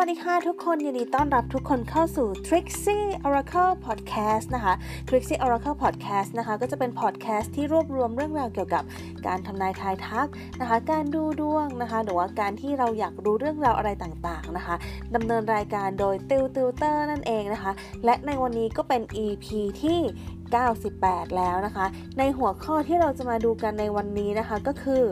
วัสดีค่ะทุกคนยินดีต้อนรับทุกคนเข้าสู่ Trixie Oracle Podcast นะคะ Trixie Oracle Podcast นะคะ ก็จะเป็น podcast ที่รวบรวมเรื่องราวเกี่ยวกับการทำนายทายทักนะคะ การดูดวงนะคะหรือว่าการที่เราอยากรู้เรื่องราวอะไรต่างๆนะคะดำเนินรายการโดยติวติวเตอร์นั่นเองนะคะ และในวันนี้ก็เป็น EP ที่ 98 แล้วนะคะ ในหัวข้อที่เราจะมาดูกันในวันนี้นะคะก็คือ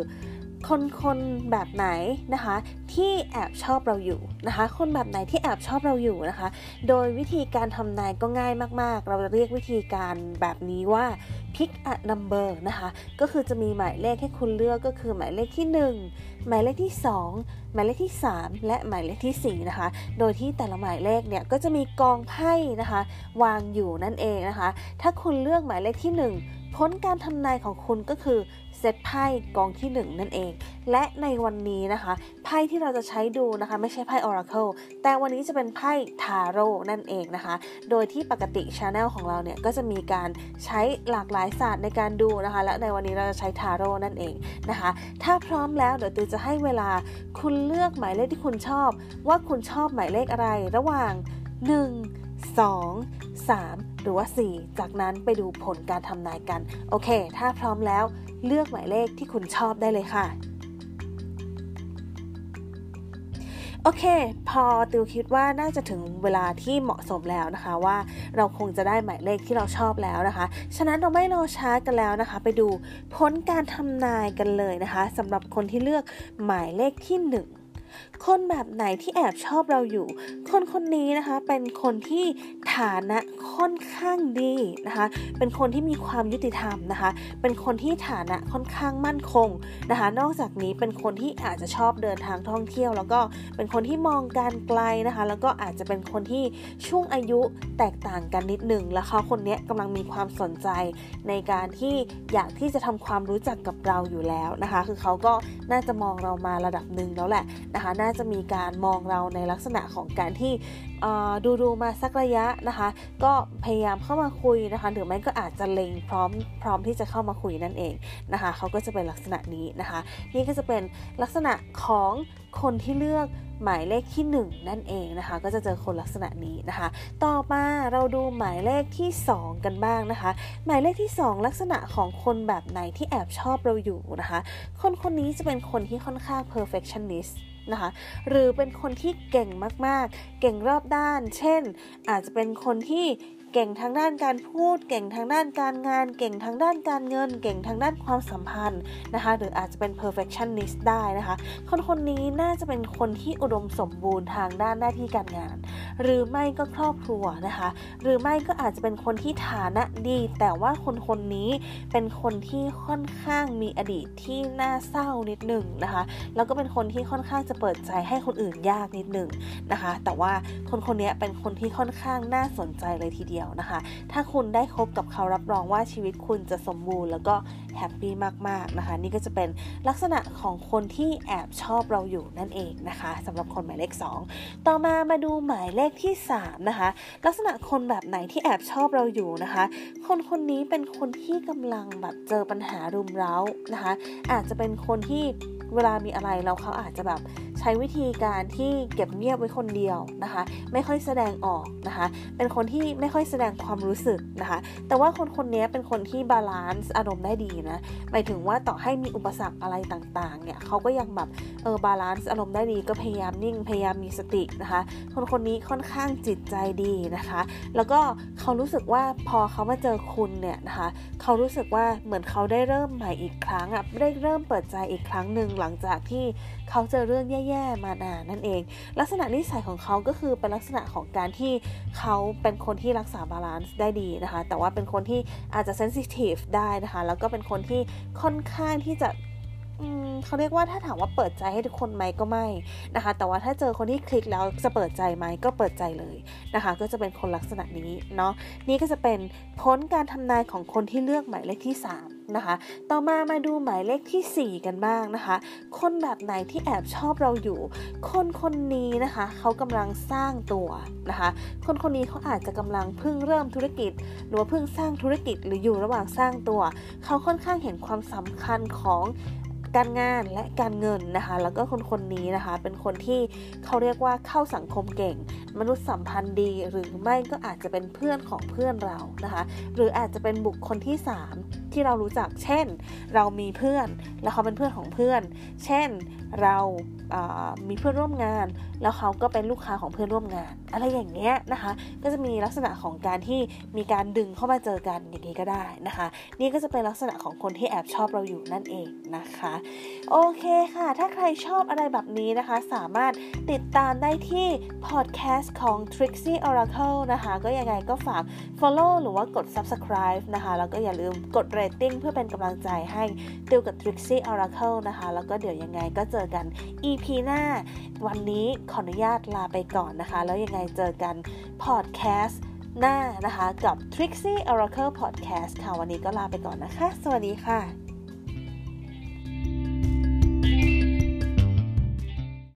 คนคนแบบไหนนะคะที่แอบชอบเราอยู่นะคะ คนแบบไหนที่แอบชอบเราอยู่นะคะ โดยวิธีการทำนายก็ง่ายมาก ๆ เราจะเรียกวิธีการแบบนี้ว่า pick a number นะคะ ก็คือจะมีหมายเลขให้คุณเลือกก็คือหมายเลขที่ 1 หมายเลขที่ 2 หมายเลขที่ 3 และหมายเลขที่ 4 นะคะ โดยที่แต่ละหมายเลขเนี่ยก็จะมีกองไพ่นะคะ วางอยู่นั่นเองนะคะ ถ้าคุณเลือกหมายเลขที่ 1 ผลการทำนายของคุณก็คือเซตไพ่กองที่ 1 นั่นเอง และในวันนี้นะคะ ไพ่ที่เราจะใช้ดูนะคะ ไม่ใช่ไพ่ Oracle แต่วันนี้จะเป็นไพ่ทาโร่นั่นเองนะคะ โดยที่ปกติช anel ของเราเนี่ย ก็จะมีการใช้หลากหลายศาสตร์ในการดูนะคะ และในวันนี้เราจะใช้ทาโร่นั่นเองนะคะ ถ้าพร้อมแล้วเดี๋ยวตือจะให้เวลาคุณเลือกหมายเลขที่คุณชอบ ว่าคุณชอบหมายเลขอะไรระหว่าง 1 2 3 หรือว่า 4 จากนั้นไปดูผลการทำนายกัน โอเค ถ้าพร้อมแล้วเลือกหมายเลขที่คุณชอบได้เลยค่ะ โอเค พอติวคิดว่าน่าจะถึงเวลาที่เหมาะสมแล้วนะคะว่าเราคงจะได้หมายเลขที่เราชอบแล้วนะคะ ฉะนั้นเราไม่รอช้ากันแล้วนะคะ ไปดูผลการทำนายกันเลยนะคะสำหรับคนที่เลือกหมายเลขที่ 1 คนแบบไหนที่แอบชอบเราอยู่ คนคนนี้นะคะเป็นคนที่ฐานะค่อนข้างดีนะคะ เป็นคนที่มีความยุติธรรมนะคะ เป็นคนที่ฐานะค่อนข้างมั่นคงนะคะ นอกจากนี้เป็นคนที่อาจจะชอบเดินทางท่องเที่ยว แล้วก็เป็นคนที่มองการไกลนะคะ แล้วก็อาจจะเป็นคนที่ช่วงอายุแตกต่างกันนิดหนึ่งแล้วเขาคนนี้กำลังมีความสนใจในการที่อยากที่จะทำความรู้จักกับเราอยู่แล้วนะคะ คือเขาก็น่าจะมองเรามาระดับหนึ่งแล้วแหละนะคะน่าจะมีการมองเราในลักษณะของการที่ดูดูมาสักระยะนะคะ ก็พยายามเข้ามาคุยนะคะหรือไม่ก็อาจจะเล็งพร้อมพร้อมที่จะเข้ามาคุยนั่นเองนะคะเขาก็จะเป็นลักษณะนี้นะคะ นี่ก็จะเป็นลักษณะของคนที่เลือกหมายเลขที่ 1 นั่นเองนะคะ ก็จะเจอคนลักษณะนี้นะคะ ต่อมาเราดูหมายเลขที่ 2 กันบ้างนะคะ หมายเลขที่ 2 ลักษณะของคนแบบไหนที่แอบชอบเราอยู่นะคะ คนคนนี้จะเป็นคนที่ค่อนข้าง perfectionist นะคะหรือเป็นคนที่เก่งมากๆ เก่งรอบด้าน เช่น อาจจะเป็นคนที่ เก่งทางด้านการพูด เก่งทางด้านการงาน เก่งทางด้านการเงิน เก่งทางด้านความสัมพันธ์นะคะ หรืออาจจะเป็น perfectionist ได้นะคะ คนคนนี้น่าจะเป็นคนที่อุดมสมบูรณ์ทางด้านหน้าที่การงาน หรือไม่ก็ครอบครัวนะคะ หรือไม่ก็อาจจะเป็นคนที่ฐานะดี แต่ว่าคนคนนี้เป็นคนที่ค่อนข้างมีอดีตที่น่าเศร้านิดหนึ่งนะคะ แล้วก็เป็นคนที่ค่อนข้างจะเปิดใจให้คนอื่นยากนิดหนึ่งนะคะ แต่ว่าคนคนนี้เป็นคนที่ค่อนข้างน่าสนใจเลยทีเดียวยวนะคะ ถ้าคุณได้คบกับเขารับรองว่าชีวิตคุณจะสมบูรณ์แล้วก็แฮปปี้มากๆนะคะ นี่ก็จะเป็นลักษณะของคนที่แอบชอบเราอยู่นั่นเองนะคะสำหรับคนหมายเลข 2 ต่อมามาดูหมายเลขที่ 3 นะคะ ลักษณะคนแบบไหนที่แอบชอบเราอยู่นะคะ คนคนนี้เป็นคนที่กำลังแบบเจอปัญหารุมเร้านะคะ อาจจะเป็นคนที่ เวลามีอะไรเราเขาอาจจะแบบใช้วิธีการที่เก็บเงียบไว้คนเดียวนะคะ ไม่ค่อยแสดงออกนะคะ เป็นคนที่ไม่ค่อยแสดงความรู้สึกนะคะ แต่ว่าคนคนนี้เป็นคนที่ balance อารมณ์ได้ดีนะหมายถึงว่าต่อให้มีอุปสรรคอะไรต่างๆเนี่ยเขาก็ยังแบบเออ balance อารมณ์ได้ดีก็พยายามนิ่งพยายามมีสตินะคะ คนคนนี้ค่อนข้างจิตใจดีนะคะ แล้วก็เขารู้สึกว่าพอเขามาเจอคุณเนี่ยนะคะ เขารู้สึกว่าเหมือนเขาได้เริ่มใหม่อีกครั้งอะได้เริ่มเปิดใจอีกครั้งหนึ่งหลังจากที่เขาเจอเรื่องแย่ๆมานานนั่นเอง ลักษณะนิสัยของเขาก็คือเป็นลักษณะของการที่เขาเป็นคนที่รักษา balance ได้ดีนะคะ แต่ว่าเป็นคนที่อาจจะ sensitive ได้นะคะ แล้วก็เป็นคนที่ค่อนข้างที่จะเขาเรียกว่าถ้าถามว่าเปิดใจให้ทุกคนไหมก็ไม่นะคะ แต่ว่าถ้าเจอคนที่คลิกแล้วจะเปิดใจไหมก็เปิดใจเลยนะคะ ก็จะเป็นคนลักษณะนี้เนาะนี่ก็จะเป็นพ้นการทำนายของคนที่เลือกหมายเลขที่ 3 นะคะ ต่อมามาดูหมายเลขที่ 4 กันบ้างนะคะ คนแบบไหนที่แอบชอบเราอยู่ คนคนนี้นะคะเขากำลังสร้างตัวนะคะ คนคนนี้เขาอาจจะกำลังเพิ่งเริ่มธุรกิจ หรือว่าเพิ่งสร้างธุรกิจหรืออยู่ระหว่างสร้างตัว เขาค่อนข้างเห็นความสำคัญของ การงานและการเงินนะคะ แล้วก็คนคนนี้นะคะ เป็นคนที่เขาเรียกว่าเข้าสังคมเก่ง มนุษยสัมพันธ์ดี หรือไม่ก็อาจจะเป็นเพื่อนของเพื่อนเรานะคะ หรืออาจจะเป็นบุคคลที่ 3 ที่เรารู้จัก เช่น เรามีเพื่อน แล้วเขาเป็นเพื่อนของเพื่อน เช่น เรา มีเพื่อนร่วมงาน แล้วเขาก็เป็นลูกค้าของเพื่อนร่วมงาน อะไรอย่างเงี้ยนะคะ ก็จะมีลักษณะของการที่มีการดึงเข้ามาเจอกันอย่างนี้ก็ได้นะคะ นี่ก็จะเป็นลักษณะของคนที่แอบชอบเราอยู่นั่นเองนะคะ โอเคค่ะ ถ้าใครชอบอะไรแบบนี้นะคะ สามารถติดตามได้ที่พอดแคสต์ของ Trixie Oracle นะคะ ก็ยังไงก็ฝาก follow หรือว่ากด subscribe นะคะ แล้วก็อย่าลืมกด rating เพื่อเป็นกำลังใจให้ติวกับ Trixie Oracle นะคะ แล้วก็เดี๋ยวยังไงก็เจอกัน EP หน้า วันนี้ขออนุญาตลาไปก่อนนะคะ แล้วยังไงเจอกันพอดแคสต์หน้านะคะ กับ Trixie Oracle Podcast ค่ะ วันนี้ก็ลาไปก่อนนะคะ สวัสดีค่ะ